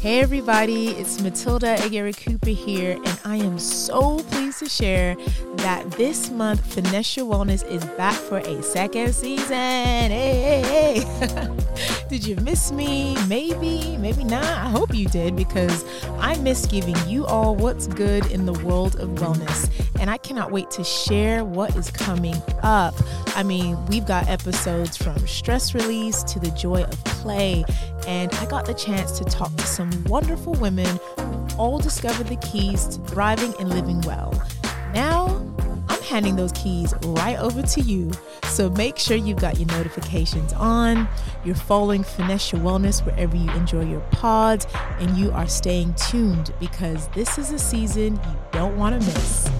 Hey, everybody, it's Matilda Aguirre Cooper here, and I am so pleased to share that this month, Finesse Your Wellness is back for a second season. Hey, hey, hey. did you miss me? Maybe, maybe not. I hope you did because I miss giving you all what's good in the world of wellness, and I cannot wait to share what is coming up. I mean, we've got episodes from stress release to the joy of play, and I got the chance to talk to some wonderful women who all discovered the keys to thriving and living well. Now, I'm handing those keys right over to you. So make sure you've got your notifications on, you're following Finesse Your Wellness wherever you enjoy your pods, and you are staying tuned because this is a season you don't want to miss.